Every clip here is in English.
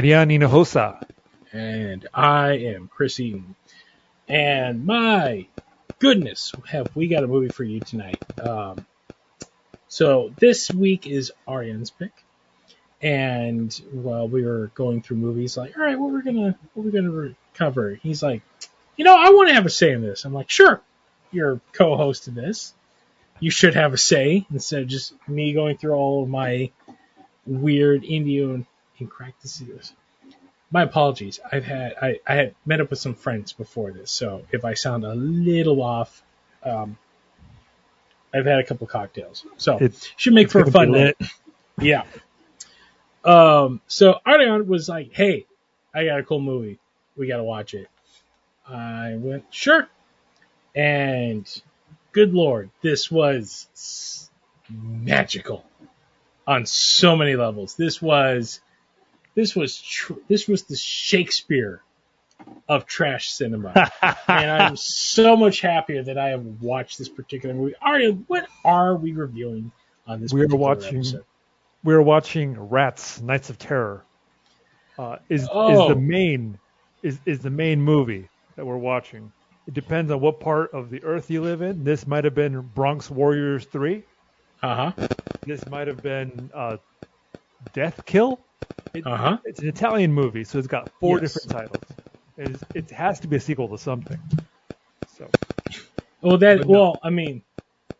Arian Hinojosa. and I am Chris Eaton. And my goodness, have we got a movie for you tonight? Um, so this week is Arian's pick, and while we were going through movies, like, all right, what we're gonna what we're gonna cover? He's like, you know, I want to have a say in this. I'm like, sure, you're co-host of this. You should have a say instead of just me going through all of my weird Indian and practices. My apologies. I've had I, I had met up with some friends before this, so if I sound a little off, um, I've had a couple cocktails, so It's should make for a fun night. Yeah. Um. So Arian was like, "Hey, I got a cool movie. We got to watch it." I went, "Sure." And good lord, this was magical on so many levels. This was this was tr- this was the Shakespeare of trash cinema. and I'm so much happier that I have watched this particular movie. Arian, what are we reviewing on this We are watching- episode? we were watching Rats: Nights of Terror. Uh, is Oh. is the main is is the main movie that we're watching. It depends on what part of the Earth you live in. This might have been Bronx Warriors Three. Uh huh. This might have been uh, Death Kill. It, Uh-huh. It's an Italian movie, so it's got four Yes. different titles. It, is, it has to be a sequel to something. So Well, that no. well, I mean,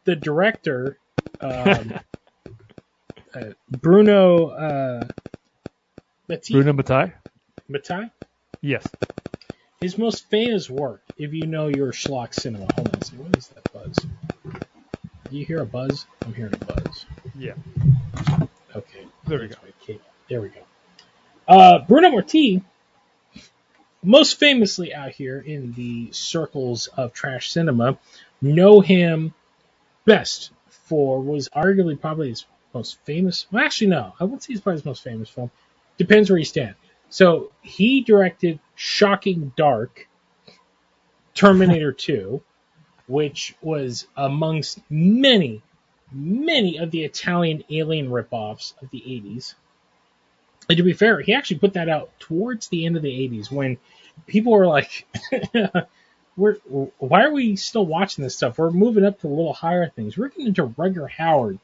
the director, um, uh, Bruno uh, Bruno Mattei. Mattei, Yes. his most famous work, if you know your schlock cinema. Hold on a second. What is that buzz? Do you hear a buzz? I'm hearing a buzz. Yeah. Okay. There we cable. There we go. Uh, Bruno Mattei, most famously out here in the circles of trash cinema, know him best for was arguably probably his most famous. Well, actually, no, I wouldn't say he's probably his most famous film. Depends where you stand. So he directed Shocking Dark, Terminator 2, which was amongst many, many of the Italian alien ripoffs of the 80s. And to be fair, he actually put that out towards the end of the 80s when people were like, "We're why are we still watching this stuff? We're moving up to a little higher things. We're getting into Rutger Hauer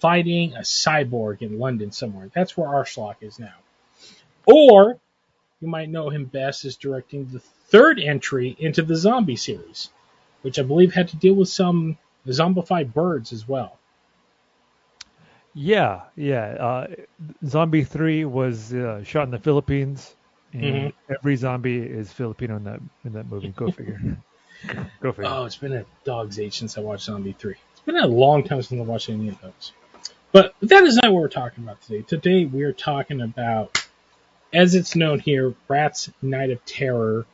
fighting a cyborg in London somewhere. That's where our schlock is now. Or you might know him best as directing the third entry into the zombie series, which I believe had to deal with some zombified birds as well. Yeah, yeah. Uh, zombie Three was uh, shot in the Philippines, and Mhm. every zombie is Filipino in that in that movie. Go figure. Go figure. Oh, it's been a dog's age since I watched Zombie 3. It's been a long time since I watched any of those. But that is not what we're talking about today. Today we are talking about, as it's known here, Rat's Night of Terror,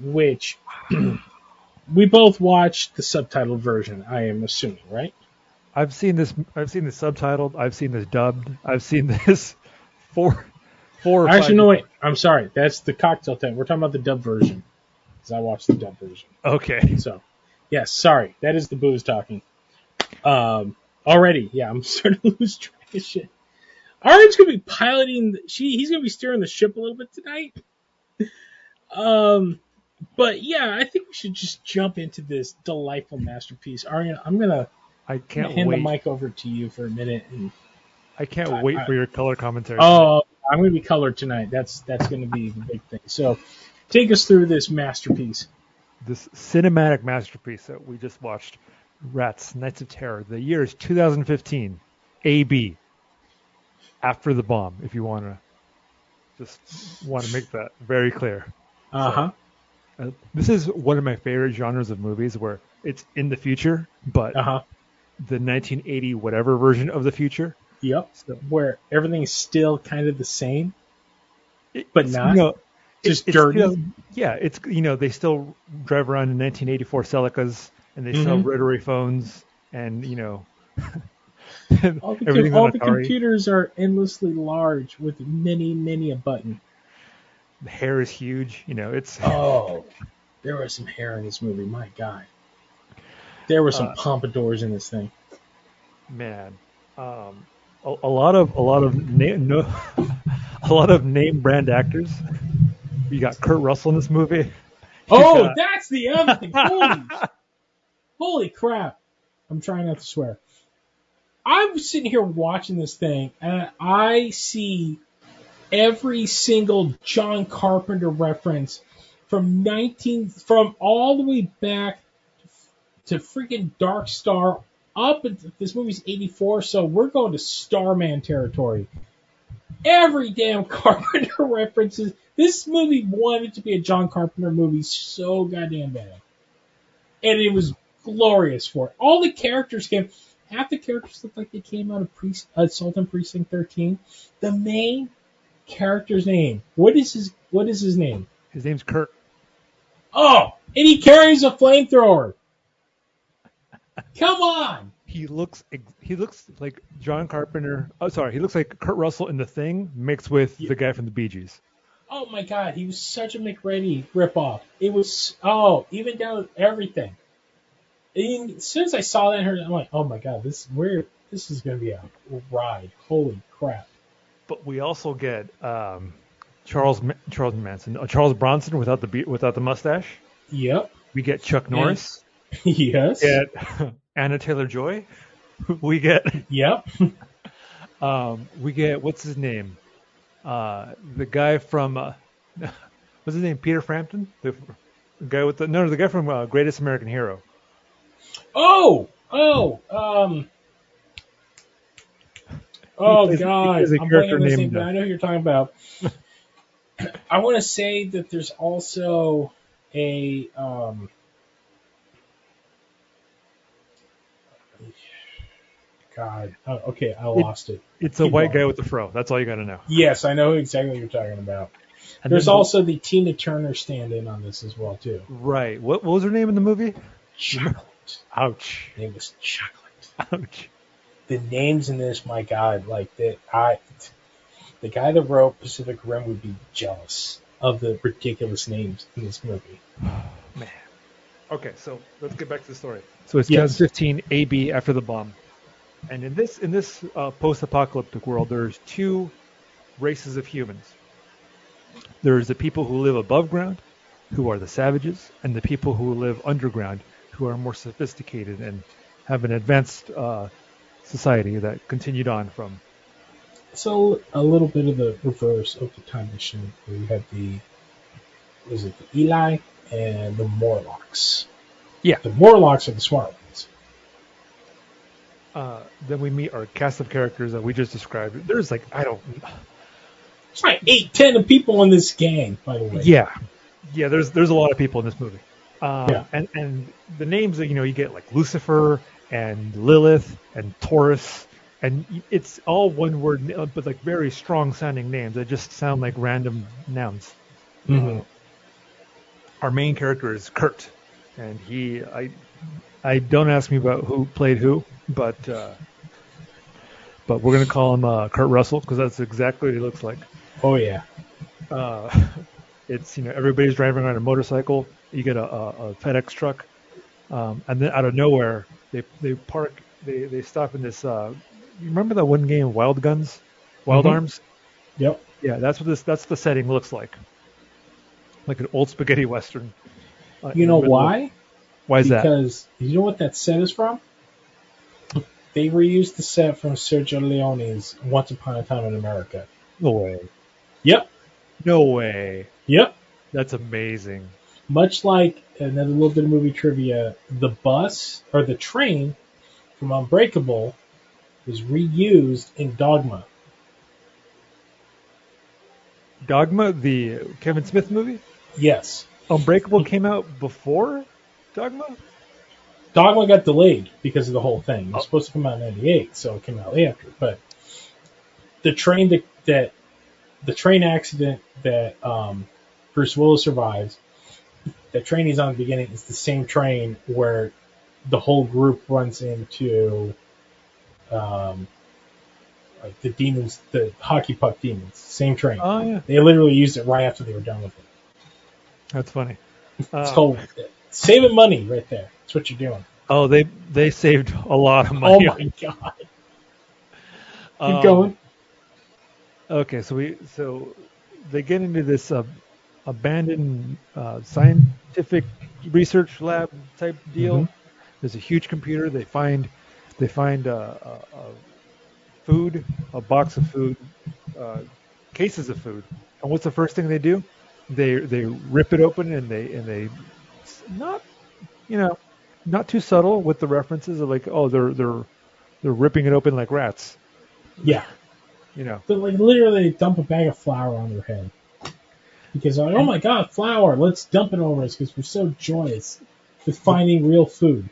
which we both watched the subtitled version, I am assuming, right? I've seen this. I've seen this subtitled. I've seen this dubbed. I've seen this four, four. Actually, no, wait. I'm sorry. That's the cocktail tent. We're talking about the dub version. Because I watched the dub version. Okay. So, yes, sorry. That is the booze talking. Um, already, yeah, I'm starting to lose track of shit. Arian's gonna be piloting. The, she, he's gonna be steering the ship a little bit tonight. Um, but yeah, I think we should just jump into this delightful masterpiece. Arian, I'm gonna I can't hand wait. the mic over to you for a minute. And, I can't I- wait I- for your color commentary. oh, I'm gonna be colored tonight. That's that's gonna be the big thing. So, take us through this masterpiece. this cinematic masterpiece that we just watched, Rats: Nights of Terror. The year is 2015. AB. After the bomb, if you want to, just want to make that very clear. Uh huh. Uh, this is one of my favorite genres of movies where it's in the future, but Uh huh. The 1980 whatever version of the future. Yep. So Where everything's still kind of the same. But it's, not? You know, Just it's, dirty? You know, yeah, it's you know they still drive around in 1984 Celicas and they sell Mhm. rotary phones and you know All the, all the computers are endlessly large with many, many a button. The hair is huge. You know, it's Oh, there was some hair in this movie. My God, there were some Uh, pompadours in this thing. man. Um, a, a lot of a lot of na- no, a lot of name brand actors. You got Kurt Russell in this movie. Oh, got- that's the other thing. Holy, holy crap. I'm trying not to swear. I'm sitting here watching this thing, and I see every single John Carpenter reference from 19, from all the way back to freaking Dark Star up. This movie's 84, so we're going to Starman territory. Every damn Carpenter references. This movie wanted to be a John Carpenter movie so goddamn bad. And it was glorious for it. All the characters came, half the characters look like they came out of Pre- Assault uh, on Precinct 13. The main character's name, what is his, what is his name? His name's Kurt. Oh, and he carries a flamethrower. Come on. He looks he looks like John Carpenter. Oh, sorry, he looks like Kurt Russell in The Thing mixed with Yeah. the guy from the Bee Gees. Oh my god, he was such a MacReady ripoff. It was oh, even down to everything. And as soon as I saw that, heard I'm like, oh my god, this where this is gonna be a ride. Holy crap! But we also get um, Charles Charles Manson, uh, Charles Bronson without the without the mustache. Yep. We get Chuck Norris. yes. We get Anna Taylor Joy. We get Yep. um, we get what's his name? Uh, the guy from uh, what's his name? Peter Frampton. The guy with the no, the guy from uh, Greatest American Hero. Oh, oh, um. Oh plays- God! I'm character blanking on name, named, but I know who you're talking about. I want to say that there's also a um. God. Oh, okay, I lost it. It's a Keep white going. guy with the fro. That's all you got to know. Yes, I know exactly what you're talking about. And There's then- also the Tina Turner stand-in on this as well too. right. What, what was her name in the movie? Chocolate. Ouch. Her name was Chocolate. Ouch. the names in this, my God, like that, I, the guy that wrote Pacific Rim would be jealous of the ridiculous names in this movie. Man. Okay, so let's get back to the story. So it's Yes. 2015 AB after the bomb, and in this in this uh, post-apocalyptic world, there's two races of humans. There's the people who live above ground, who are the savages, and the people who live underground, who are more sophisticated and have an advanced uh, society that continued on from. So a little bit of the reverse of the time machine, where you had the, was it the Eloi and the Morlocks? Yeah. The Morlocks are the smart ones. Uh, then we meet our cast of characters that we just described. There's like I don't It's like eight, ten people in this gang, by the way. Yeah, yeah. There's there's a lot of people in this movie. Um, Yeah. And and the names that you know you get like Lucifer and Lilith and Taurus, and it's all one word, uh, but like very strong sounding names that just sound like random nouns. Mm-hmm. Our main character is Kurt, and he I I don't ask me about who played who, but uh, but we're gonna call him uh, Kurt Russell because that's exactly what he looks like. Oh yeah. Uh, it's you know everybody's driving on a motorcycle. You get a, a, a FedEx truck, um, and then out of nowhere they they park. They they stop in this. Uh, you remember that one game, Wild Guns, Wild Mhm. Arms? Yep. Yeah, that's what this. That's the setting looks like. Like an old spaghetti western. uh, You know why? Why is that? because you know what that set is from? They reused the set from Sergio Leone's Once Upon a Time in America. No way. Yep, No way. yep. That's amazing. Much like another little bit of movie trivia, the bus or the train from Unbreakable was reused in Dogma. Dogma, the Kevin Smith movie. Yes, Unbreakable came out before Dogma. Dogma got delayed because of the whole thing. It was Oh. supposed to come out in '98, so it came out after. But the train that, that the train accident that um, Bruce Willis survives, the train he's on the beginning is the same train where the whole group runs into um, like the demons, the hockey puck demons. Same train. Oh yeah, they literally used it right after they were done with it. that's funny. Uh, So saving money right there. That's what you're doing. Oh, they they saved a lot of money. Oh my god. Keep Um, going. Okay, so we so they get into this uh, abandoned uh, scientific research lab type deal. Mhm. There's a huge computer. They find they find uh, a, a food, a box of food, uh, cases of food. And what's the first thing they do? They they rip it open and they and they not you know not too subtle with the references of like oh they're they're they're ripping it open like rats. Yeah. You know. But like literally dump a bag of flour on their head. Because like, oh my god, flour, let's dump it over us because we're so joyous with finding real food.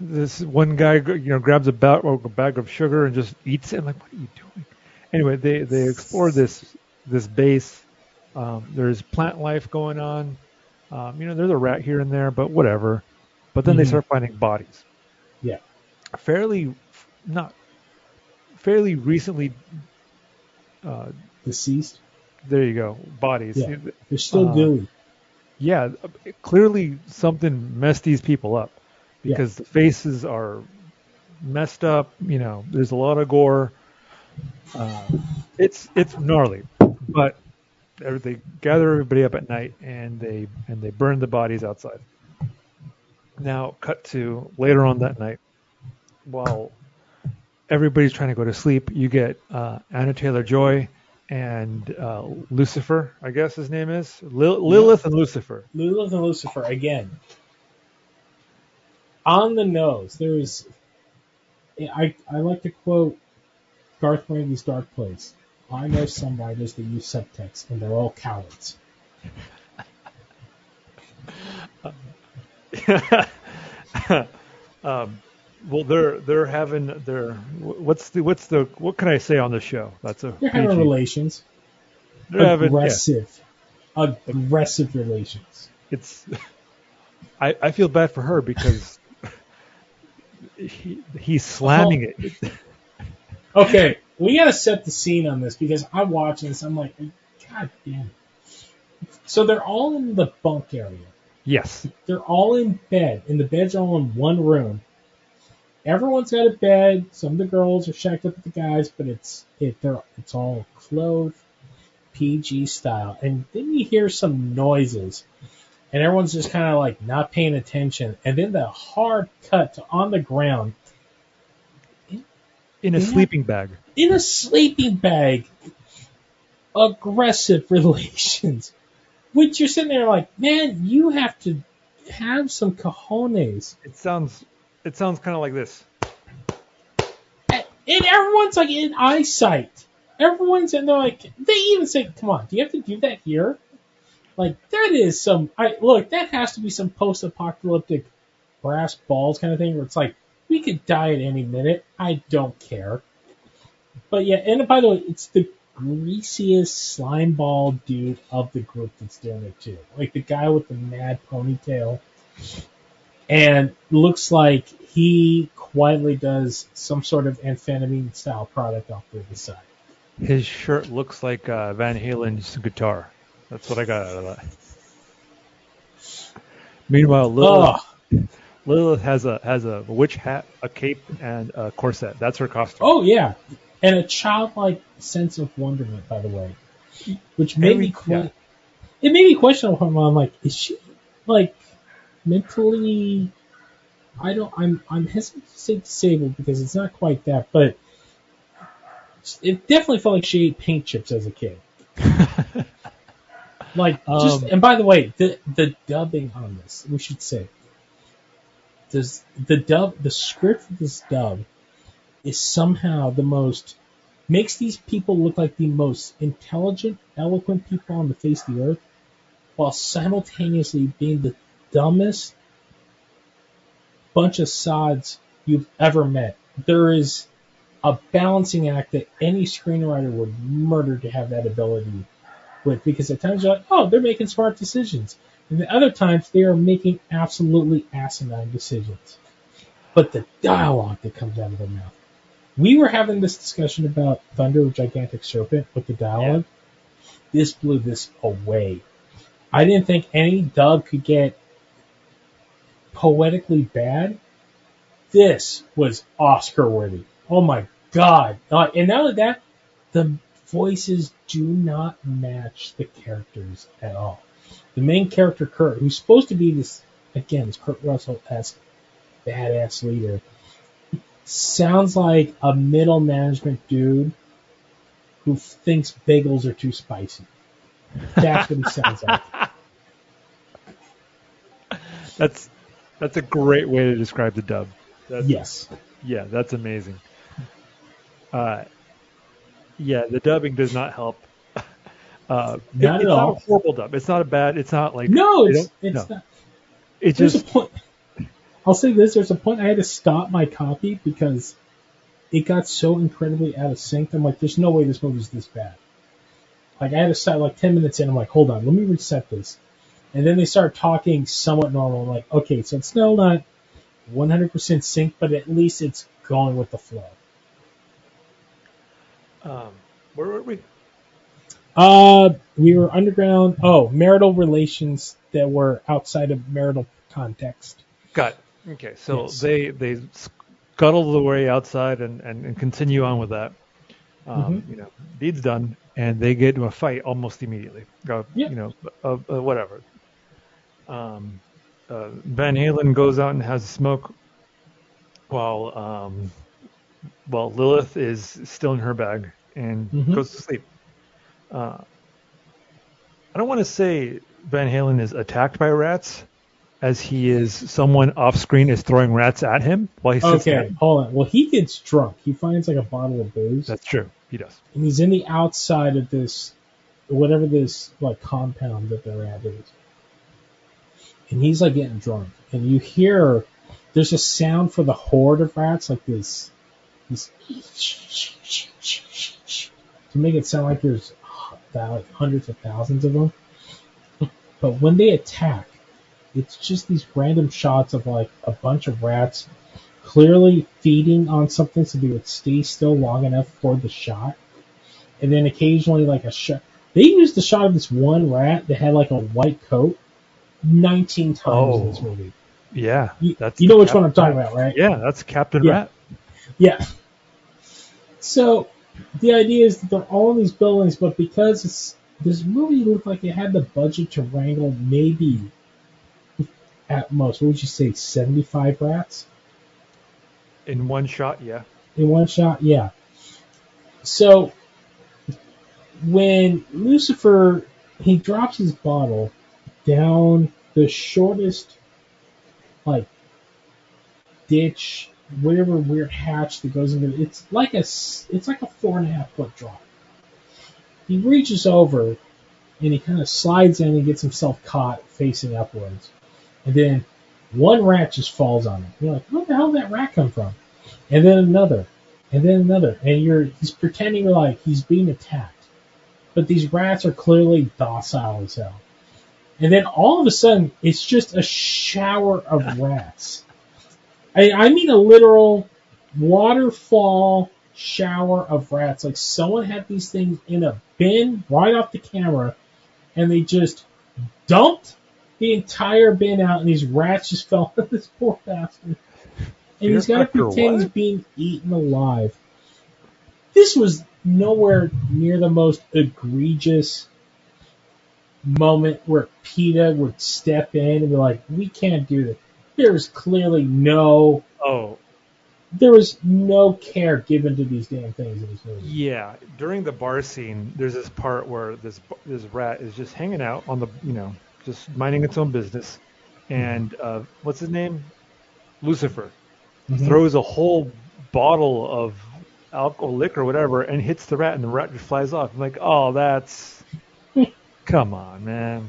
this one guy you know grabs a, ba- a bag of sugar and just eats it. I'm like, what are you doing? Anyway, they they explore this this base. Um, there's plant life going on. Um, you know, there's a rat here and there, but whatever. But then they Mhm. start finding bodies. Yeah. Fairly, not fairly recently. Uh, Deceased. there you go, bodies. Yeah. They're still Uh, gooey. yeah, clearly something messed these people up because the faces are messed up. You know, there's a lot of gore. Uh, it's it's gnarly, but they- gather everybody up at night and they and they burn the bodies outside. Now, cut to later on that night, while everybody's trying to go to sleep, you get uh, Anna Taylor Joy and uh, Lucifer, I guess his name is Lil- Lilith and Lucifer. Lilith and Lucifer again. On the nose, there is. I I like to quote Garth Marenghi's Dark Place. I know some writers that use subtext, and they're all cowards. um, well, they're they're having their what's the what's the what can I say on the show? That's a They're having relations, They're having yeah, aggressive, aggressive relations. it's. I I feel bad for her because he he's slamming it. Okay, we gotta set the scene on this because I'm watching this. I'm like, God damn. So they're all in the bunk area. Yes, They're all in bed, and the beds are all in one room. Everyone's got a bed. Some of the girls are shacked up with the guys, but it's it they're it's all clothed PG style. And then you hear some noises, and everyone's just kind of like not paying attention. And then the hard cut to on the ground in a Yeah. sleeping bag. in a sleeping bag. Aggressive relations, which you're sitting there like, man, you have to have some cojones. It sounds it sounds kind of like this. and everyone's like in eyesight. Everyone's in there like they even say, "Come on, do you have to do that here?" Like that is some. I look, that has to be some post-apocalyptic brass balls kind of thing where it's like we could die at any minute. I don't care. But yeah, and by the way, it's the greasiest slime ball dude of the group that's doing it too. Like the guy with the mad ponytail, and looks like he quietly does some sort of amphetamine style product off to the side. His shirt looks like uh, Van Halen's guitar. That's what I got out of that. Meanwhile, Oh, Lilith has a has a witch hat, a cape, and a corset. That's her costume. oh yeah, and a childlike sense of wonderment, by the way, which made Every- me que- It made me question her. I'm like, is she like mentally? I don't. I'm I'm hesitant to say disabled because it's not quite that, but it definitely felt like she ate paint chips as a kid. Like just Um, and by the way, the the dubbing on this, we should say. Does the dub the script for this dub is somehow the most makes these people look like the most intelligent, eloquent people on the face of the earth, while simultaneously being the dumbest bunch of sods you've ever met. There is a balancing act that any screenwriter would murder to have that ability with because at times you're like, oh, they're making smart decisions. And at other times they are making absolutely asinine decisions. But the dialogue that comes out of their mouth. We were having this discussion about Thunder Gigantic Serpent with the dialogue. This blew this away. I didn't think any dub could get poetically bad. This was Oscar worthy. Oh my god! Uh, and only that, the voices do not match the characters at all. The main character, Kurt, who's supposed to be this again, this Kurt Russell esque badass leader, sounds like a middle management dude who thinks bagels are too spicy. That's what he sounds like. That's that's a great way to describe the dub. That's, Yes. Yeah, that's amazing. Uh, yeah, the dubbing does not help. Uh, it- Not at it's all. not a horrible dub. It's not a bad. It's not like No, it's it's no. not. It's There's just a point. I'll say this: there's a point I had to stop my copy because it got so incredibly out of sync. I'm like, there's no way this movie's this bad. Like I had to stop like 10 minutes in. I'm like, hold on, let me reset this. And then they start talking somewhat normal. I'm like, okay, so it's still not 100% sync, but at least it's going with the flow. um, where were we? Uh, we were underground. Oh, marital relations that were outside of marital context. Got it. okay. So Yes. they they scuttle the way outside and, and, and continue on with that. Um, Mhm. You know, deed's done, and they get into a fight almost immediately. Uh, Yeah. You know, uh, uh, whatever. Um, uh, Van Halen goes out and has a smoke, while um, while Lilith is still in her bag and Mhm. goes to sleep. Uh, I don't want to say Van Halen is attacked by rats, as he is someone off screen is throwing rats at him while he sits Okay, down. hold on. Well, he gets drunk. He finds like a bottle of booze. That's true. He does. and he's in the outside of this whatever this like compound that they're at is. And he's like getting drunk. And you hear there's a sound for the horde of rats like this this to make it sound like there's like hundreds of thousands of them. But when they attack, it's just these random shots of like a bunch of rats clearly feeding on something so they would stay still long enough for the shot. And then occasionally like a shot. They used the shot of this one rat that had like a white coat 19 times in this Oh. movie. Yeah, You, that's you know which one I'm talking about, right? Yeah, that's Captain Yeah. Rat. Yeah. So the idea is that they're all in these buildings, but because it's, this movie looked like it had the budget to wrangle maybe at most, what would you say, 75 rats In one shot, yeah. in one shot? Yeah. So when Lucifer he drops his bottle down the shortest like ditch, whatever weird hatch that goes into it's like a it's like a four and a half foot drop. He reaches over and he kind of slides in and gets himself caught facing upwards, and then one rat just falls on him. You're like, where the hell did that rat come from? And then another, and then another, and you're he's pretending like he's being attacked, but these rats are clearly docile as hell. And then all of a sudden, it's just a shower of rats. I, I mean a literal waterfall shower of rats. Like someone had these things in a bin right off the camera, and they just dumped the entire bin out, and these rats just fell on this poor bastard. And he's got to Fear pretend he's being eaten alive. This was nowhere near the most egregious moment where PETA would step in and be like, "We can't do this." There was clearly no, Oh, there was no care given to these damn things in this movie. yeah. During the bar scene, there's this part where this this rat is just hanging out on the, you know, just minding its own business, and uh, what's his name? Lucifer Mhm. throws a whole bottle of alcohol, liquor, whatever, and hits the rat, and the rat just flies off. I'm like, oh, that's, come on, man.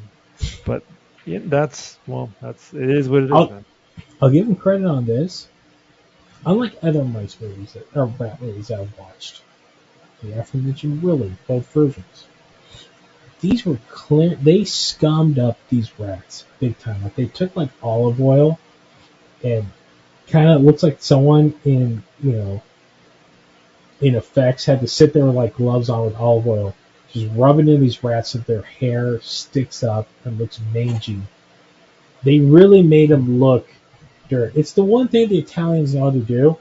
But yeah, that's well, that's it is what it is. I'll- man. I'll give him credit on this. Unlike other mice movies that, or rat movies I've watched, the aforementioned Willard, both versions, these were clear. They scummed up these rats big time. Like they took like olive oil and kind of looks like someone in you know in effects had to sit there with like gloves on with olive oil, just rubbing in these rats so their hair sticks up and looks mangy. They really made them look dirt. It's the one thing the Italians know how to do.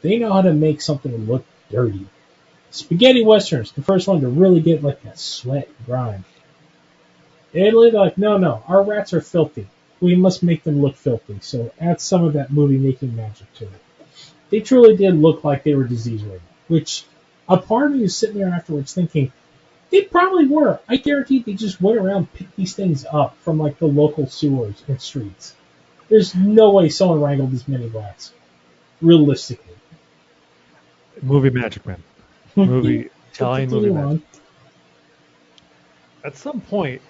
They know how to make something look dirty. Spaghetti westerns, the first one to really get like that sweat grime. Italy, they're like, no, no, our rats are filthy. We must make them look filthy. So add some of that movie making magic to it. They truly did look like they were disease ridden, which a part of me is sitting there afterwards thinking, they probably were. I guarantee they just went around picked these things up from like the local sewers and streets. There's no way someone wrangled this many rats. Realistically. Movie Magic Man. Movie Italian movie Magic. At some point,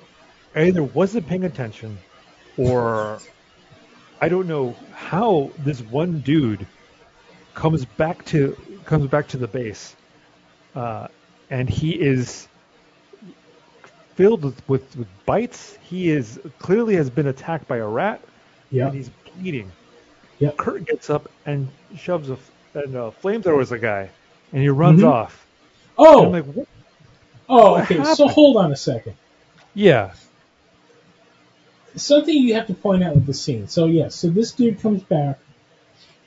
I either wasn't paying attention, or I don't know how this one dude comes back to comes back to the base, uh, and he is filled with, with, with bites. He is clearly has been attacked by a rat, Yeah. and he's bleeding. Yep. Kurt gets up and shoves a and uh, flamethrowers a guy, and he runs Mhm. off. Oh, like, what? oh, what okay. So hold on a second. Yeah, Something you have to point out with the scene. So yes, so this dude comes back.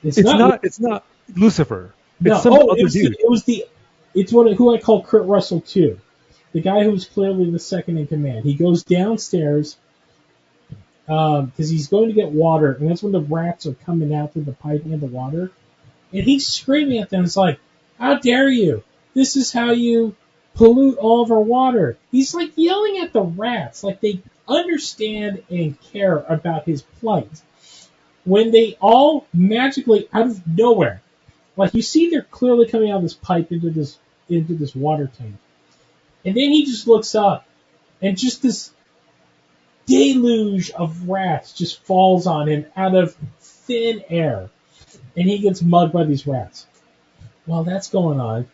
It's, it's not, it's not Lucifer. It's no, some oh, other it was, dude. the, it was the it's what who I call Kurt Russell too, the guy who's clearly the second in command. He goes downstairs Um, because he's going to get water, and that's when the rats are coming out through the pipe of the water, and he's screaming at them. It's like, "How dare you! This is how you pollute all of our water." He's like yelling at the rats, like they understand and care about his plight. When they all magically out of nowhere like you see, they're clearly coming out of this pipe into this into this water tank, and then he just looks up, and just this deluge of rats just falls on him out of thin air, and he gets mugged by these rats. While that's going on,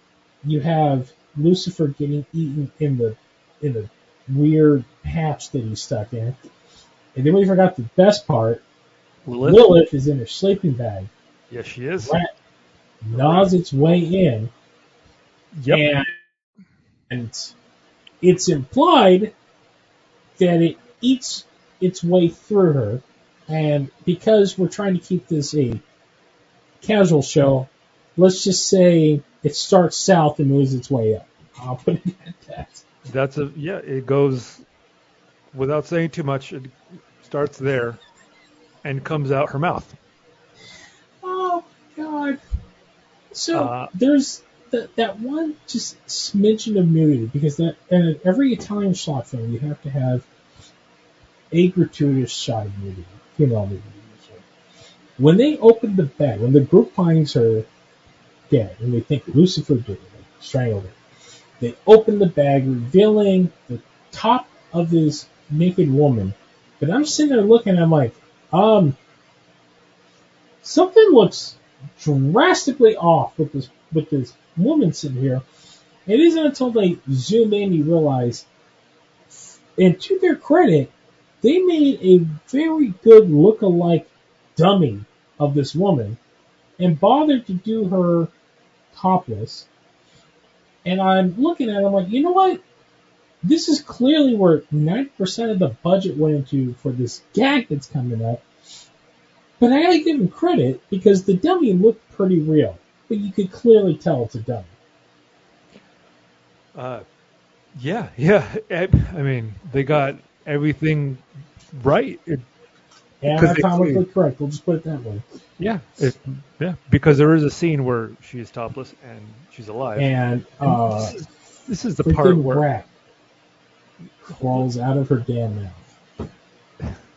you have Lucifer getting eaten in the in the weird hatch that he's stuck in, and then we forgot the best part. Lilith? Lilith is in her sleeping bag. Yes, she is. Rat gnaws its way in, Yep. and, and it's implied that it eats its way through her. And because we're trying to keep this a casual show, let's just say it starts south and moves its way up. I'll put it at that. That's a yeah. It goes without saying too much. It starts there and comes out her mouth. Oh God! So Uh, there's that that one just smidgen of nudity because that and every Italian shot film you have to have a gratuitous shot of nudity, female usually. When they open the bed, when the group finds her dead, and they think Lucifer did it, strangled her, they open the bag, revealing the top of this naked woman. But I'm sitting there looking, I'm like, um, something looks drastically off with this with this woman sitting here. It isn't until they zoom in you realize, and to their credit, they made a very good look-alike dummy of this woman, and bothered to do her topless. And I'm looking at it, I'm like, you know what? This is clearly where 90% of the budget went into for this gag that's coming up. But I gotta give him credit because the dummy looked pretty real, but you could clearly tell it's a dummy. Uh, yeah, yeah. I, I mean, they got everything right. It, they Anatomically correct. We'll just put it that way. yeah, it, yeah. Because there is a scene where she is topless and she's alive. And uh, this, is, this is the part where rat crawls out of her damn mouth.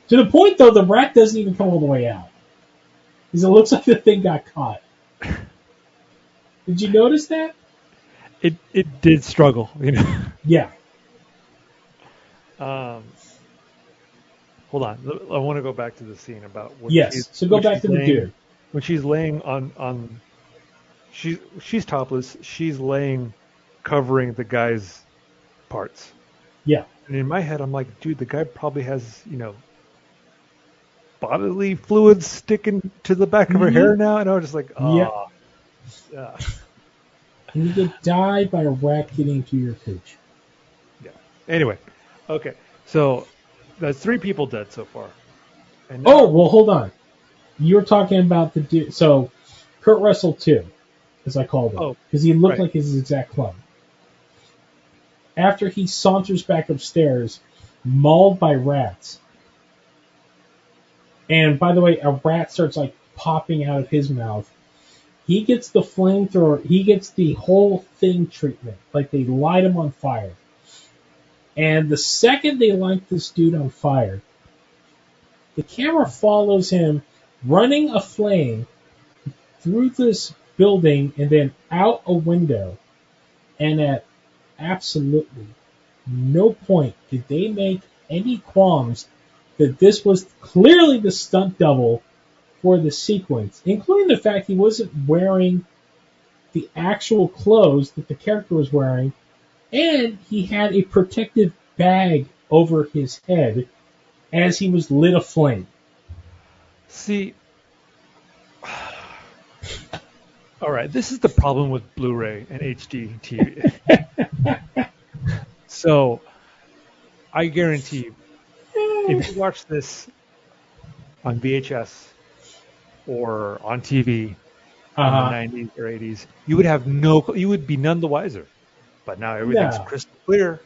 To the point though, the rat doesn't even come all the way out, because it looks like the thing got caught. Did you notice that? it it did struggle. You know. Yeah. Um, hold on. I want to go back to the scene about when Yes. she's- So go back to the laying- dude. when she's laying on on she's she's topless. She's laying covering the guy's parts. Yeah. And in my head, I'm like, dude, the guy probably has you know bodily fluids sticking to the back of her Mhm. hair now, and I was just like, oh, Yeah. And you get died by a rat getting to your cooch. Yeah. Anyway, okay, so that's three people dead so far. And Oh well, hold on. You were talking about the dude. So, Kurt Russell too. as I called him, Oh, because he looked right. like his exact clone. After he saunters back upstairs, mauled by rats. And by the way, a rat starts like popping out of his mouth. He gets the flamethrower, he gets the whole thing treatment. Like they light him on fire. And the second they light this dude on fire, the camera follows him running a flame through this building and then out a window. And at absolutely no point did they make any qualms that this was clearly the stunt double for the sequence, including the fact he wasn't wearing the actual clothes that the character was wearing, and he had a protective bag over his head as he was lit aflame. See, all right, this is the problem with Blu-ray and HD TV. so, I guarantee you, if you watch this on VHS or on TV Uh-huh. in the 90s or 80s, you would have no, you would be none the wiser. But now everything's No. crystal clear,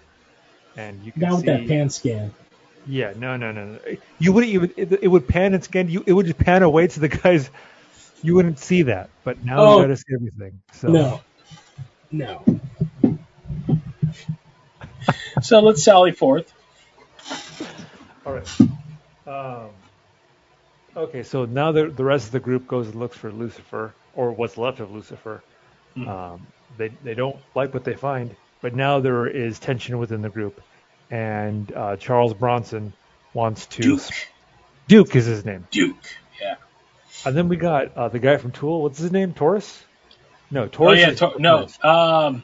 and you can Now with see. that pan scan. Yeah, no, no, no, no. You wouldn't even. It, it would pan and scan. You, it would just pan away to the guys. You wouldn't see that, but now Oh. you got to see everything. So No. No. so let's sally forth. all right. Um, okay, so now the the rest of the group goes and looks for Lucifer or what's left of Lucifer. Mhm. Um, they they don't like what they find, but now there is tension within the group, and uh, Charles Bronson wants to. Duke. Duke is his name. Duke. Yeah. And then we got uh, the guy from Tool. What's his name? Taurus? No, Taurus. Oh yeah. Tor- no. Um.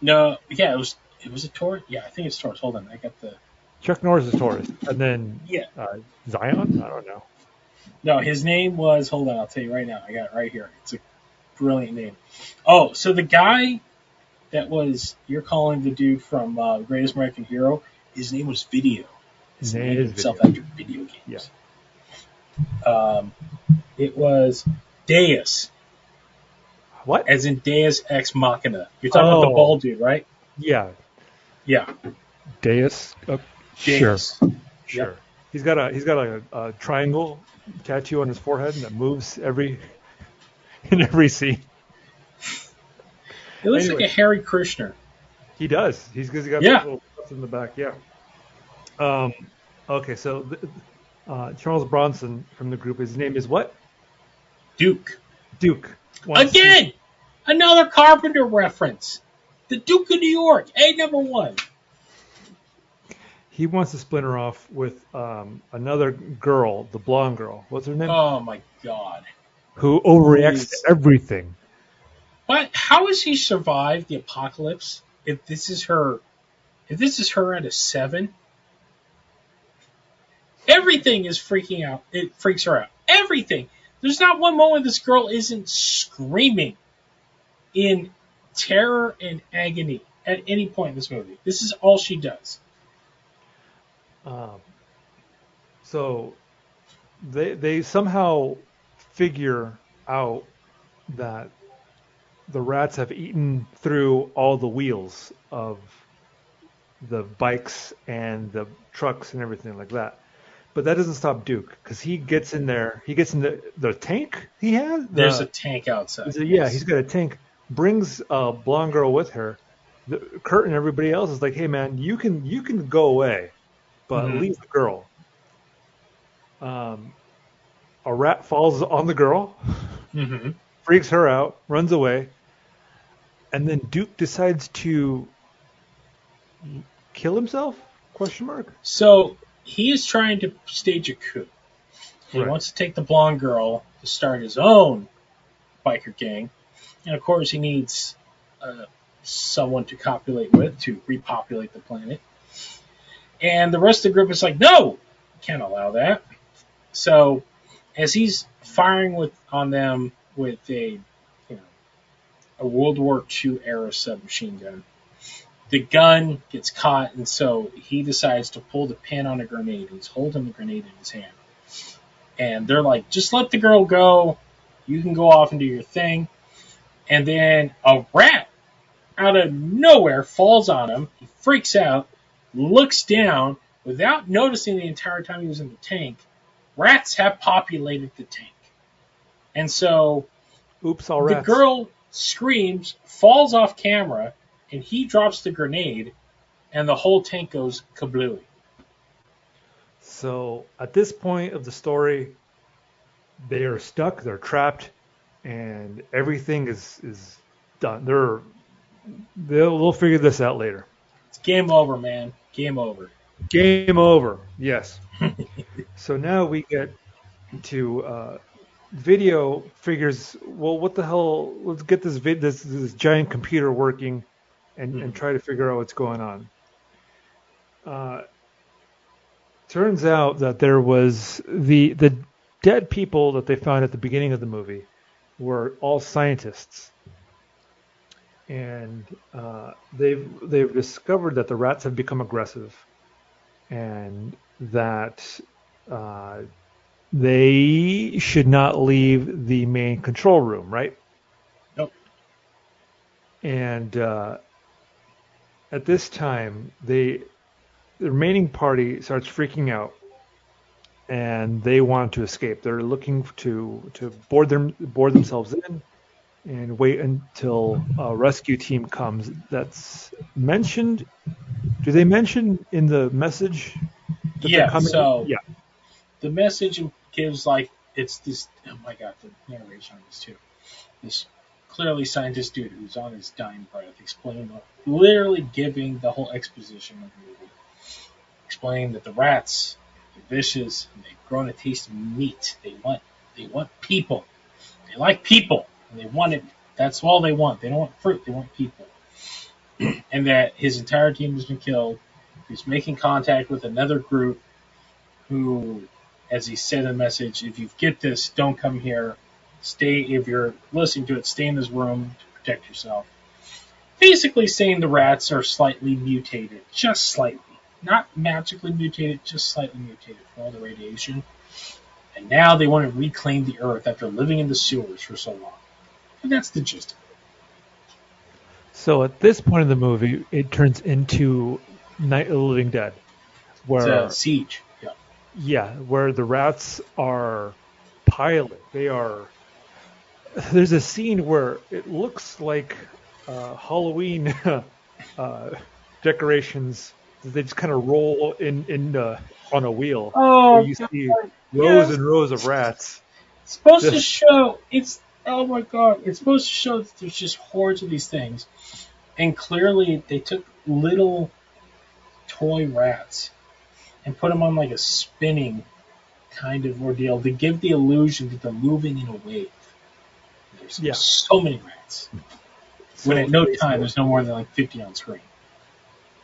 No. Yeah. It was. It was a Taurus. Yeah. I think it's Taurus. Hold on. I got the. Chuck Norris is Taurus. And then Yeah. uh, Zion? I don't know. No. His name was. Hold on. I'll tell you right now. I got it right here. It's a brilliant name. Oh, so the guy that was you're calling the dude from uh, Greatest American Hero. His name was Video. His name named is himself Video. after video games. Yeah. Um, it was Deus, What? as in Deus Ex Machina. You're talking about the Oh. bald dude, right? Yeah. Yeah. Deus? Uh, sure. Deus. Sure. He's got a he's got a, a triangle tattoo on his forehead that moves every in every scene. It looks Anyway. like a Hare Krishna. He does. He's, he's got Yeah. little in the back. Yeah. Um. Okay. So uh, Charles Bronson from the group. His name is what? Duke. Duke. To- Again, another Carpenter reference. The Duke of New York, A number one. he wants to splinter off with um, another girl, the blonde girl. What's her name? Oh my God. Who overreacts Please. to everything. But how has he survived the apocalypse if this is her if this is her at a seven? Everything is freaking out. It freaks her out. Everything. There's not one moment this girl isn't screaming in terror and agony at any point in this movie. This is all she does. Um, so they they somehow figure out that the rats have eaten through all the wheels of the bikes and the trucks and everything like that. But that doesn't stop Duke because he gets in there. He gets in the the tank he has. There's a tank outside. A- yeah, he's got a tank. Brings a blonde girl with her. The, Kurt and everybody else is like, "Hey, man, you can you can go away, but Mhm. leave the girl." Um, a rat falls on the girl, hmm freaks her out, runs away, and then Duke decides to kill himself? Question mark. So he is trying to stage a coup. He Right. wants to take the blonde girl to start his own biker gang, and of course he needs uh, someone to copulate with to repopulate the planet. And the rest of the group is like, no, can't allow that. So as he's firing with on them with a you know a World War II era submachine gun, the gun gets caught, and so he decides to pull the pin on a grenade. He's holding the grenade in his hand. And they're like, just let the girl go. You can go off and do your thing. and then a rat out of nowhere falls on him. He freaks out, looks down without noticing the entire time he was in the tank. Rats have populated the tank. And so Oops, all the girl screams, falls off camera, and he drops the grenade, and the whole tank goes kablooey. So at this point of the story, they are stuck, they're trapped, and everything is is done. They're they'll they'll figure this out later. It's game over, man. Game over. Game over. Yes. so now we get to uh, video figures. Well, what the hell? Let's get this vid- this this giant computer working, and and Mhm. try to figure out what's going on. Uh, turns out that there was the the dead people that they found at the beginning of the movie were all scientists, and uh, they've they've discovered that the rats have become aggressive, and that uh, they should not leave the main control room, right? Nope. And uh, at this time, they the remaining party starts freaking out, and they want to escape. They're looking to to board them board themselves in, and wait until a rescue team comes. That's mentioned. Do they mention in the message? Yeah, so- yeah, The message gives like it's this. Oh my god, the narration on this too. This clearly scientist dude who's on his dying breath, explaining, literally giving the whole exposition of the movie, explaining that the rats are vicious and they've grown a taste of meat. They want they want people. They like people and they want it. That's all they want. They don't want fruit. They want people. and that his entire team has been killed. He's making contact with another group who, as he said in the message, if you get this, don't come here. Stay, if you're listening to it, stay in this room to protect yourself. Basically saying the rats are slightly mutated, just slightly. Not magically mutated, just slightly mutated from all the radiation. And now they want to reclaim the earth after living in the sewers for so long. And that's the gist of it. So at this point in the movie, it turns into Night of the Living Dead, where It's a siege. Yeah. yeah, where the rats are pilot. They are. There's a scene where it looks like uh, Halloween uh, decorations. They just kind of roll in in uh, on a wheel. Oh, you see rows and rows of rats. It's supposed to show it's oh my god, it's supposed to show that there's just hordes of these things. And clearly they took little toy rats and put them on like a spinning kind of ordeal to give the illusion that they're moving in a wave. There's Yeah. so many rats. when at no time there's no more than like 50 on screen.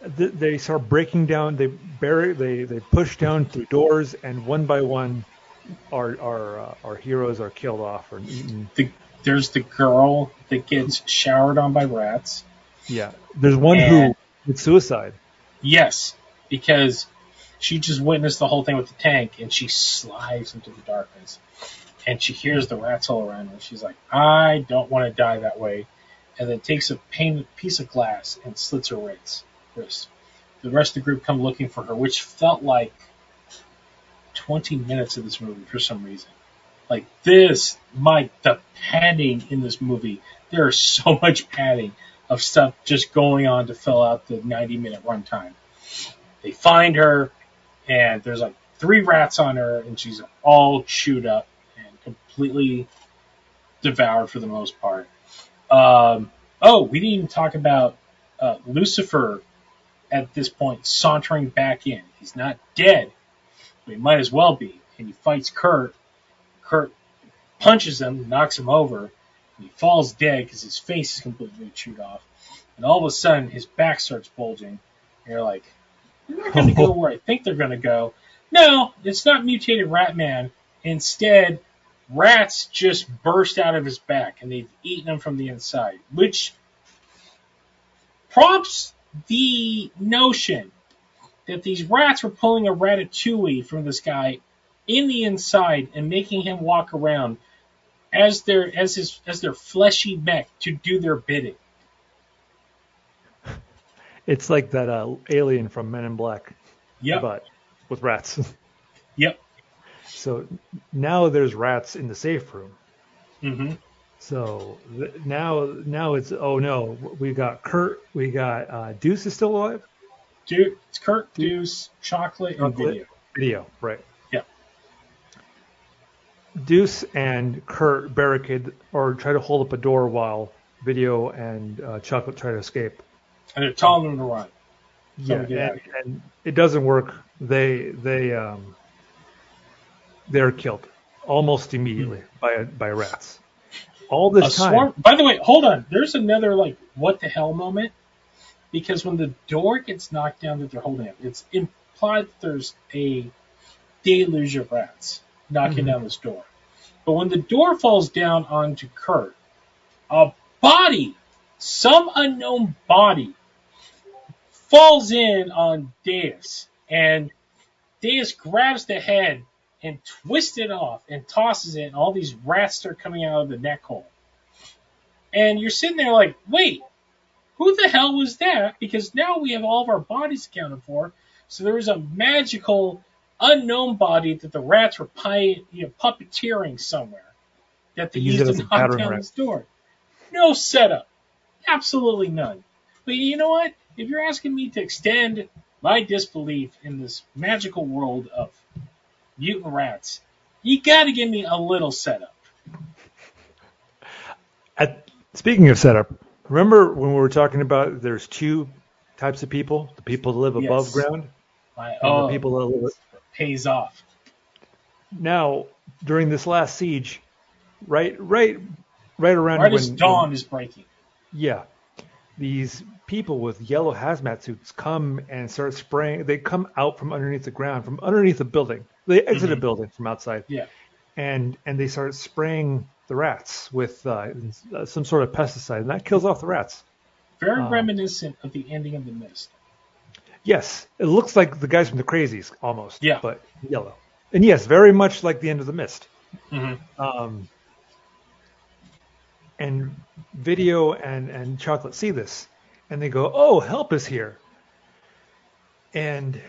they start breaking down. They bury. They they push down through doors, and one by one, our our uh, our heroes are killed off or eaten. The, there's the girl that gets showered on by rats. Yeah, there's one And- who with suicide. Yes, because she just witnessed the whole thing with the tank and she slides into the darkness and she hears the rats all around her. She's like, I don't want to die that way. And then takes a painted piece of glass and slits her wrist. The rest of the group come looking for her, which felt like 20 minutes of this movie for some reason. Like this, my, the padding in this movie, there is so much padding of stuff just going on to fill out the 90 minute runtime. They find her, and there's like three rats on her, and she's all chewed up and completely devoured for the most part. Um, oh, we didn't even talk about uh, Lucifer at this point sauntering back in. He's not dead, but he might as well be. And he fights Kurt. Kurt punches him, knocks him over, and he falls dead because his face is completely chewed off. And all of a sudden, his back starts bulging. And you're like, they're not going to go oh. where I think they're going to go. No, it's not mutated rat man. Instead, rats just burst out of his back and they've eaten him from the inside, which prompts the notion that these rats were pulling a ratatouille from this guy in the inside and making him walk around as their as his as their fleshy mech to do their bidding. It's like that uh, alien from Men in Black, Yep. but with rats. Yep. so now there's rats in the safe room. Mm-hmm. So th- now now it's oh no, we got Kurt, we got uh, Deuce is still alive. Dude, it's Kurt, Deuce, Chocolate, and Video. Video, right? Yeah. Deuce and Kurt barricade or try to hold up a door while Video and uh, Chocolate try to escape. And they're telling them to run. Yeah, get out and, and it doesn't work. They they um they're killed almost immediately by by rats. All A this time, swarm. By the way, hold on. There's another like what the hell moment because when the door gets knocked down that they're holding up, it's implied that there's a deluge of rats knocking Mhm. down this door. But when the door falls down onto Kurt, a body, some unknown body, falls in on Deuce, and Deuce grabs the head and twists it off and tosses it, and all these rats start coming out of the neck hole. And you're sitting there like, wait, who the hell was that? Because now we have all of our bodies accounted for. So there was a magical, unknown body that the rats were you know, puppeteering somewhere that they They use used to knock down this door. No setup. Absolutely none. But you know what? If you're asking me to extend my disbelief in this magical world of mutant rats, you gotta give me a little setup. At, speaking of setup, remember when we were talking about there's two types of people: the people that live above ground My, and oh, the people that live. pays off. Now, during this last siege, right, right, right around Right when, as dawn is breaking. yeah, these people with yellow hazmat suits come and start spraying. They come out from underneath the ground, from underneath the building. They exit a Mhm. building from outside. Yeah. and and they start spraying the rats with uh, some sort of pesticide, and that kills off the rats. Very Um, reminiscent of the ending of The Mist. Yes, it looks like the guys from the Crazies almost. Yeah. but yellow. And yes, very much like the end of the mist. Mm-hmm. Um, and video and and chocolate see this, and they go, "Oh, help is here." And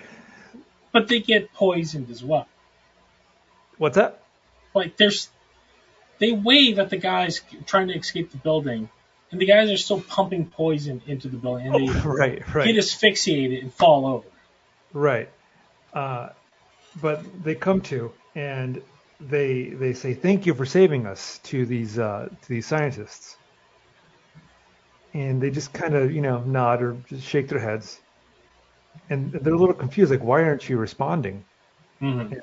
But they get poisoned as well. what's that? Like there's, they wave at the guys trying to escape the building, and the guys are still pumping poison into the building, and they Oh, right, right. get asphyxiated and fall over. Right. Uh, but they come to and they they say thank you for saving us to these uh, to these scientists, and they just kind of you know nod or just shake their heads, and they're a little confused like why aren't you responding? Mm-hmm.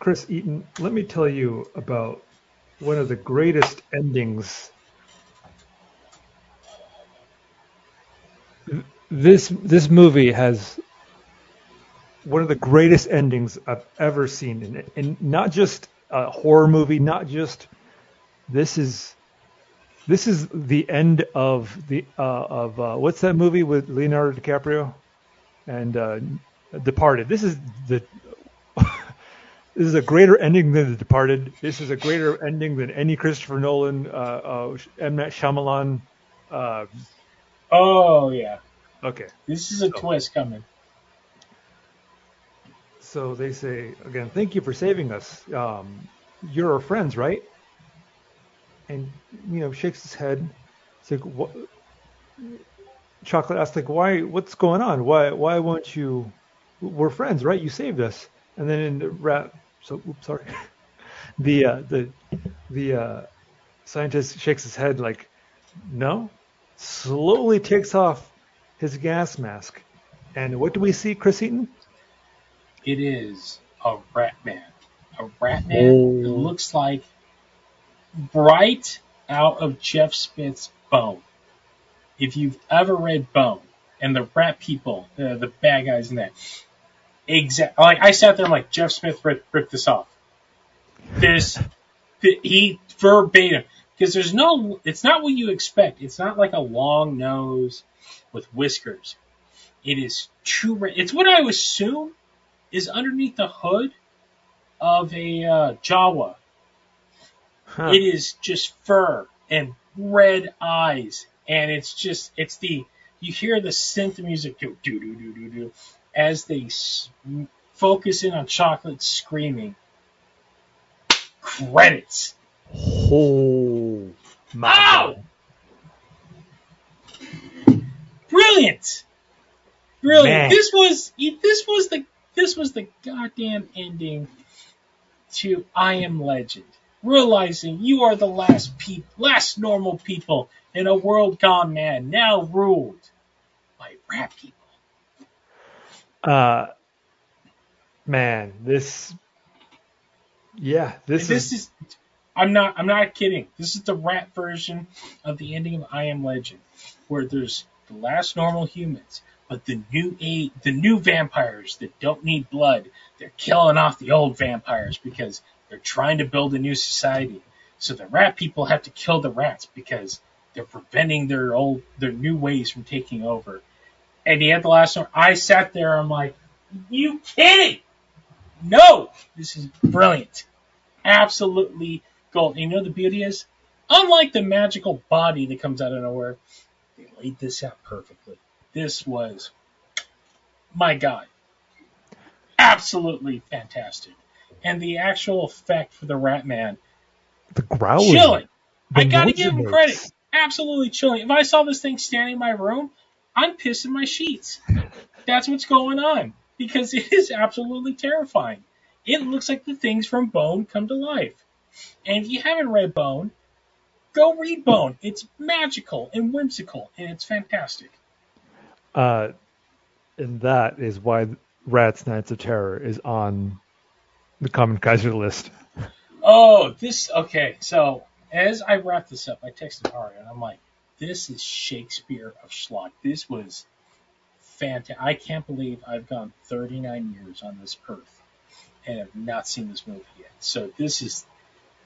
Chris Eaton, let me tell you about one of the greatest endings. This this movie has one of the greatest endings I've ever seen, and, and not just a horror movie, not just this is this is the end of the uh, of uh, what's that movie with Leonardo DiCaprio and uh, Departed. This is the this is a greater ending than The Departed. This is a greater ending than any Christopher Nolan, uh, uh, M Night Shyamalan. Uh, Oh yeah, okay, this is a twist coming. So they say again, thank you for saving us. Um, you're our friends, right? And you know, shakes his head. It's like, what? Chocolate asks, like, why? What's going on? Why? Why won't you? We're friends, right? You saved us. And then in the rat, so oops, sorry. the uh, the the uh, scientist shakes his head like, no. Slowly takes off his gas mask, and what do we see, Chris Eaton? It is a rat man. A rat man Oh. who looks like right out of Jeff Smith's Bone. If you've ever read Bone and the rat people, uh, the bad guys in that, exact. Like I sat there, I'm like Jeff Smith ripped, ripped this off. This, he verbatim because there's no. It's not what you expect. It's not like a long nose with whiskers. It is true. It's what I assume is underneath the hood of a uh, Jawa. Huh. It is just fur and red eyes, and it's just it's the you hear the synth music do do do do do do as they s- focus in on chocolate screaming. Credits. Oh my Ow! God. Brilliant. Brilliant. Man. This was this was the this was the goddamn ending to I Am Legend. Realizing you are the last peop last normal people in a world gone mad, now ruled by rat people. Uh, man, this. Yeah, this, This, is, is I'm not I'm not kidding. This is the rat version of the ending of I Am Legend, where there's the last normal humans, but the new a the new vampires that don't need blood, they're killing off the old vampires because they're trying to build a new society. So the rat people have to kill the rats because they're preventing their old their new ways from taking over. And he had the last one. I sat there. I'm like, you kidding? No, this is brilliant absolutely gold. And you know the beauty is, unlike the magical body that comes out of nowhere, they laid this out perfectly. This was, my God, absolutely fantastic. And the actual effect for the Rat Man, the growling. chilling. The I gotta give him credit. Absolutely chilling. If I saw this thing standing in my room, I'm pissing my sheets. That's what's going on because it is absolutely terrifying. It looks like the things from Bone come to life. And if you haven't read Bone, go read Bone. It's magical and whimsical and it's fantastic. Uh, and that is why Rats Nights of Terror is on the Kamen Kaizer list. Oh, this okay. So as I wrap this up, I texted Arian and I'm like, "This is Shakespeare of schlock. This was fantastic. I can't believe I've gone 39 years on this earth and have not seen this movie yet. So this is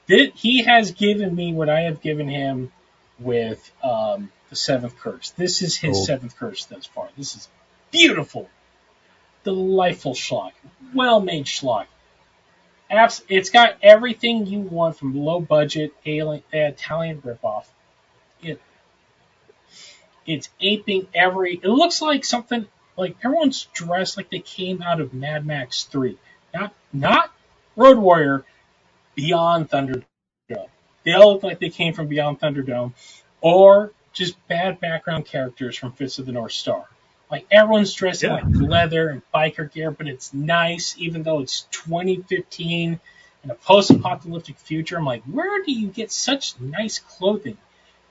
thi- he has given me what I have given him with um, the seventh curse. This is his Oh. seventh curse thus far. This is beautiful, delightful schlock, well-made schlock. Abs- it's got everything you want from low budget alien, uh, Italian ripoff. It it's aping every. It looks like something like everyone's dressed like they came out of Mad Max Three, not not Road Warrior, Beyond Thunderdome. They all look like they came from Beyond Thunderdome, or just bad background characters from Fist of the North Star. Like everyone's dressed Yeah. in like leather and biker gear, but it's nice, even though it's 2015 in a post-apocalyptic future. I'm like, where do you get such nice clothing?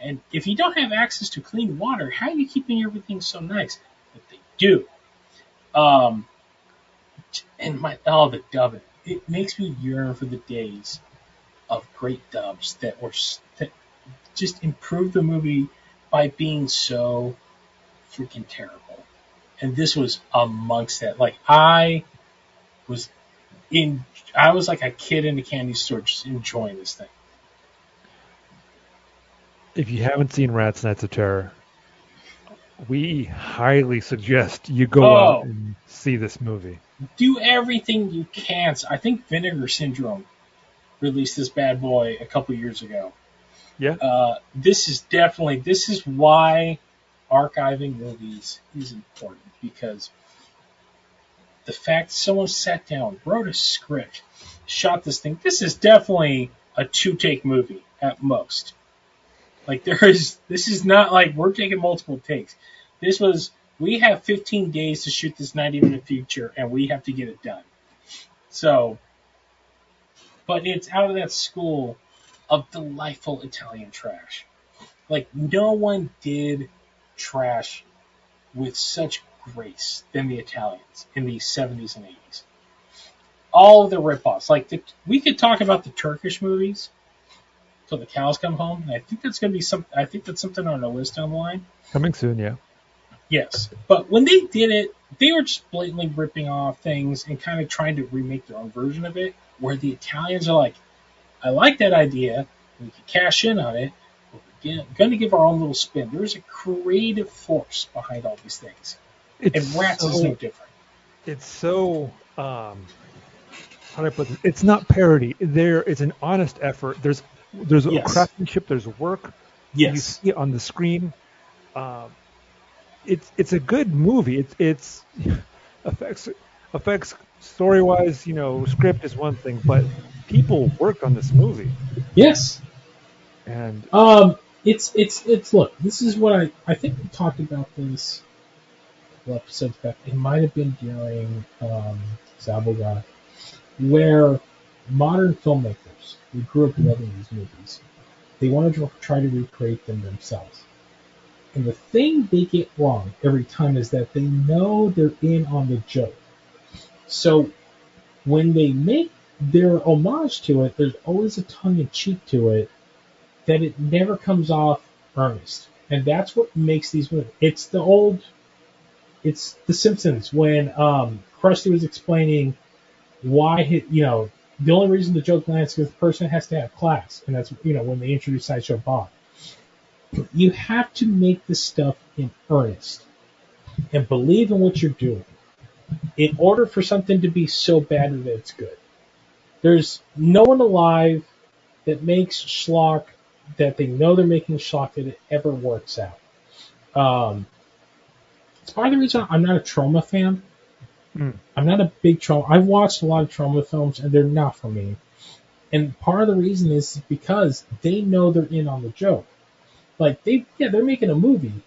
And if you don't have access to clean water, how are you keeping everything so nice? But they do. Um, and my oh, the dubbing. It makes me yearn for the days of great dubs that were that just improved the movie by being so freaking terrible. And this was amongst that. Like I was in, I was like a kid in a candy store just enjoying this thing. If you haven't seen Rats Nights of Terror, we highly suggest you go Oh. out and see this movie. do everything you can. I think Vinegar Syndrome released this bad boy a couple years ago. Yeah. Uh, this is definitely this is why archiving movies is important because the fact someone sat down, wrote a script, shot this thing. This is definitely a two take movie at most. Like there is this is not like we're taking multiple takes. This was we have 15 days to shoot this 90 minute feature and we have to get it done. So, but it's out of that school of delightful Italian trash. Like no one did trash with such grace than the Italians in the 70s and 80s. All of the ripoffs, like the, we could talk about the Turkish movies till the cows come home. And I think that's gonna be some. I think that's something on the list down the line. Coming soon, yeah. Yes, but when they did it, they were just blatantly ripping off things and kind of trying to remake their own version of it. Where the Italians are like, "I like that idea. We could cash in on it. But we're going to give our own little spin." There's a creative force behind all these things, and It's Rats is so- no different. it's so um how do I put this? It's not parody. There it's an honest effort. There's there's a Yes. craftsmanship, there's work. Yes, You see it on the screen. Um, it's it's a good movie. It's it's affects affects story wise. You know, script is one thing, but people work on this movie, Yes. and Um, it's it's it's look. This is what I I think we talked about this. a couple episodes back. It might have been during um, Zaboga, where modern filmmakers who grew up loving these movies, they wanted to try to recreate them themselves. And the thing they get wrong every time is that they know they're in on the joke. So when they make their homage to it, there's always a tongue in cheek to it that it never comes off earnest. And that's what makes these movies. It's the old, it's The Simpsons when um, Krusty was explaining why, he, you know, the only reason the joke lands is the person has to have class. And that's, you know, when they introduce Sideshow Bob. You have to make this stuff in earnest and believe in what you're doing in order for something to be so bad that it's good. There's no one alive that makes schlock that they know they're making schlock that it ever works out. Um, it's part of the reason I'm not a Troma fan. Mm. I'm not a big Troma. I've watched a lot of Troma films and they're not for me. And part of the reason is because they know they're in on the joke. Like they, yeah, they're making a movie,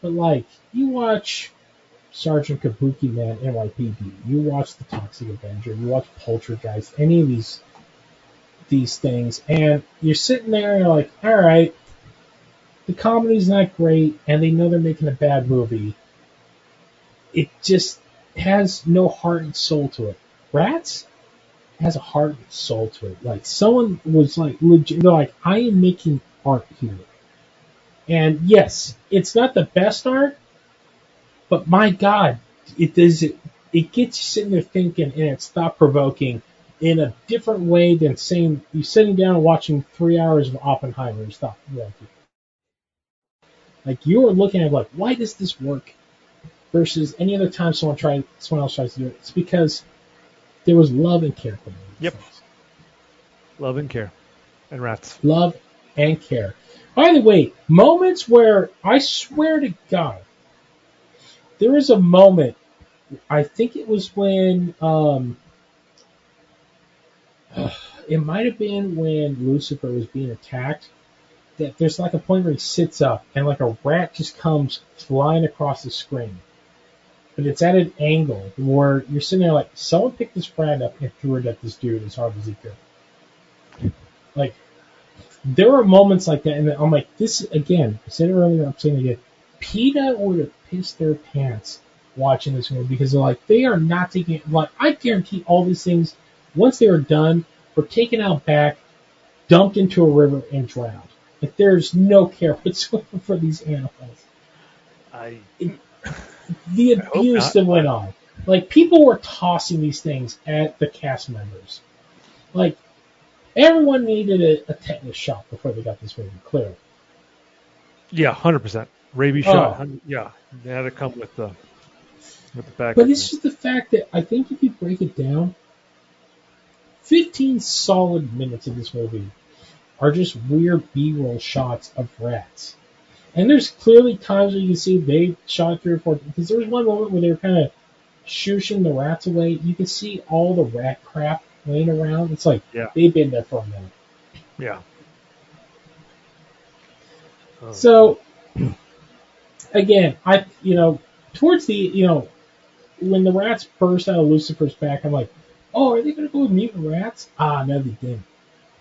but like you watch Sergeant Kabuki Man NYPD, you watch The Toxic Avenger, you watch Poultrygeist, any of these these things, and you're sitting there and you're like, all right, the comedy's not great, and they know they're making a bad movie. It just has no heart and soul to it. Rats has a heart and soul to it. Like someone was like legit, they're like, I am making art here. And yes, it's not the best art, but my God, it does it. It gets you sitting there thinking, and it's thought provoking in a different way than saying you sitting down and watching three hours of Oppenheimer is thought provoking. Like you are looking at like, why does this work? Versus any other time someone tried, someone else tries to do it. It's because there was love and care for them. Yep. love and care, and rats. love and care. By the way, moments where I swear to God, there was a moment. I think it was when um, it might have been when Lucifer was being attacked. That there's like a point where he sits up and like a rat just comes flying across the screen, but it's at an angle where you're sitting there like someone picked this rat up and threw it at this dude as hard as he could. Like there were moments like that, and I'm like, this again. I said it earlier. I'm saying it again. PETA would have pissed their pants watching this movie because they're like, they are not taking it. Like, I guarantee all these things, once they are done, were taken out back, dumped into a river, and drowned. Like, there's no care whatsoever for these animals. I The abuse not. that went on. Like, people were tossing these things at the cast members. Like, everyone needed a, a tetanus shot before they got this movie, clearly. yeah, hundred percent rabies Oh. shot. 100 Yeah, they had to come with the with the package. But it's just the fact that I think if you break it down, 15 solid minutes of this movie are just weird B-roll shots of rats. And there's clearly times where you can see they shot three or four. Because there's one moment where they were kind of shooshing the rats away. You can see all the rat crap laying around. It's like Yeah. they've been there for a minute. yeah. Oh. So again, I you know towards the you know when the rats burst out of Lucifer's back, I'm like, oh, are they gonna go with mutant rats? Ah, no, they didn't.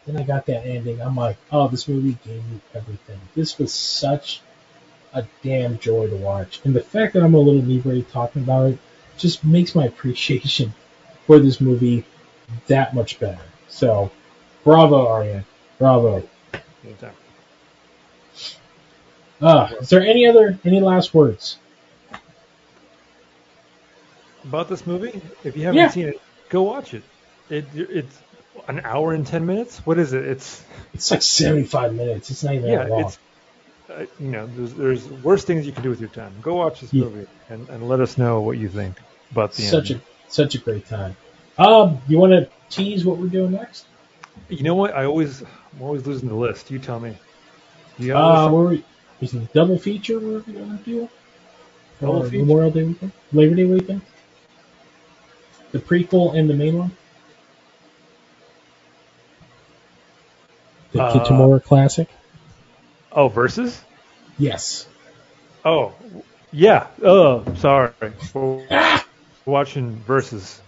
Then I got that ending. I'm like, oh, this movie gave me everything. This was such a damn joy to watch, and the fact that I'm a little inebriated talking about it just makes my appreciation for this movie that much better. So, bravo, Arya, bravo. Uh, is there any other any last words? About this movie, if you haven't Yeah. seen it, go watch it. It it's an hour and ten minutes. What is it? It's It's like 75 minutes. It's not even yeah, that long. it's uh, you know, there's, there's worse things you can do with your time. Go watch this Yeah. movie and, and let us know what you think about the such end. a such a great time. Um, you want to tease what we're doing next? You know what? I always, I'm always losing the list. You tell me. You uh, where we, is it double feature going to do? Double feature? Memorial Day weekend? Labor Day weekend? The prequel and the main one? The uh, Kitamura Classic? Oh, versus? Yes. Oh, yeah. Oh, sorry. We're watching versus.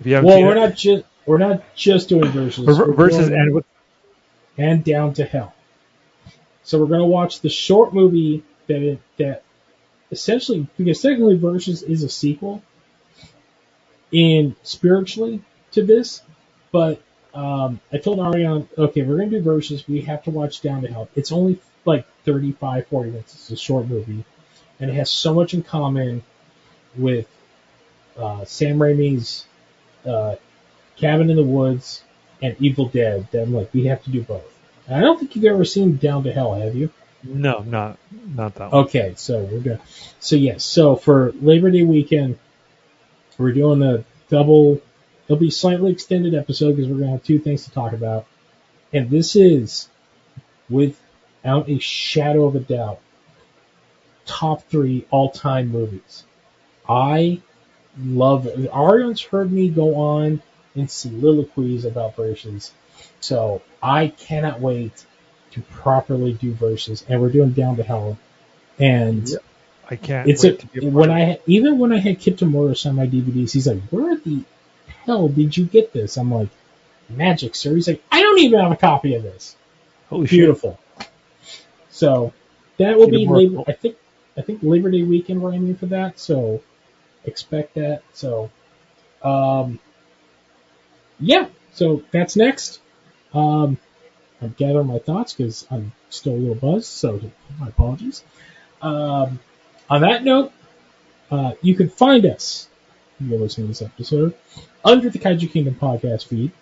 If you haven't well, we're it. not just we're not just doing versus. versus and and down to hell. So we're going to watch the short movie that it, that essentially because technically versus is a sequel in spiritually to this, but um, I told Arian, okay, we're going to do versus. We have to watch Down to Hell. It's only like 35, 40 minutes. It's a short movie, and it has so much in common with uh, Sam Raimi's uh, Cabin in the Woods and Evil Dead that I'm like, we have to do both. I don't think you've ever seen Down to Hell, have you? No, not not that one. Okay, so we're good. So yes, so for Labor Day weekend, we're doing a double. It'll be slightly extended episode because we're gonna have two things to talk about, and this is without a shadow of a doubt top three all time movies. I love it. Arian's heard me go on in soliloquies about Versus. So I cannot wait to properly do Versus, and we're doing Down to Hell. And yep. I can't. It's a, when I even when I had Kitamura on my DVDs, he's like, "Where the hell did you get this?" I'm like, "Magic, sir." He's like, "I don't even have a copy of this." Holy Beautiful. Shit. So that will be Labor. I think I think Labor Day weekend we're aiming for that. So expect that. So, um, yeah. So that's next. Um, I'm gathering my thoughts because I'm still a little buzzed, so my apologies. Um, on that note, uh, you can find us, if you're listening to this episode, under the Kaiju Kingdom podcast feed.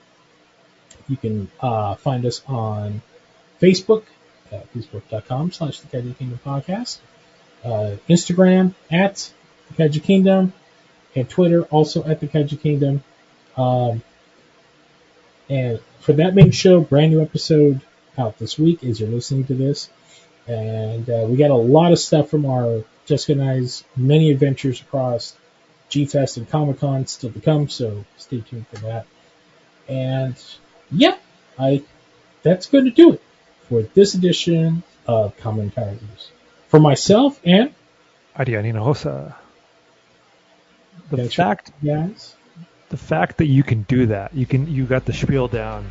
You can uh, find us on Facebook at facebook.com slash the Kaiju Kingdom podcast, uh, Instagram at the Kaiju Kingdom, and Twitter also at the Kaiju Kingdom. Um, and for that main show, brand new episode out this week as you're listening to this. And uh, we got a lot of stuff from our Jessica and I's many adventures across G Fest and Comic Con still to come, so stay tuned for that. And yeah, I that's going to do it for this edition of Kamen Kaizers. For myself and Arian Hinojosa. The that's fact, right, guys the fact that you can do that, you can you got the spiel down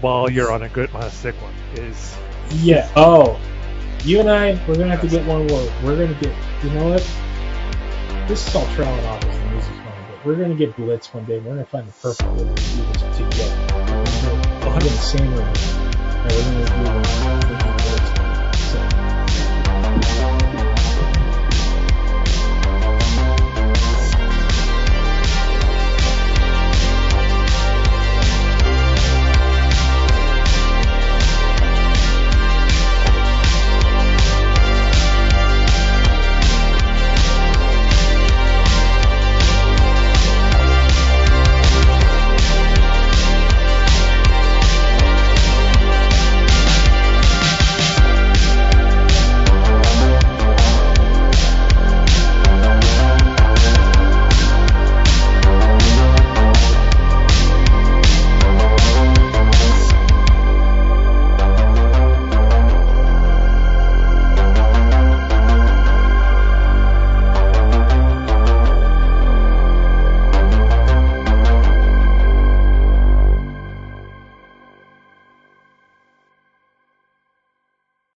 while you're on a good on a sick one is yeah. Oh, you and I, we're gonna have to get one more. We're gonna get. You know what? This is all trailing off as the music's going, but we're gonna get Blitz one day. We're gonna find the perfect way to do this together. We're gonna and we're gonna do.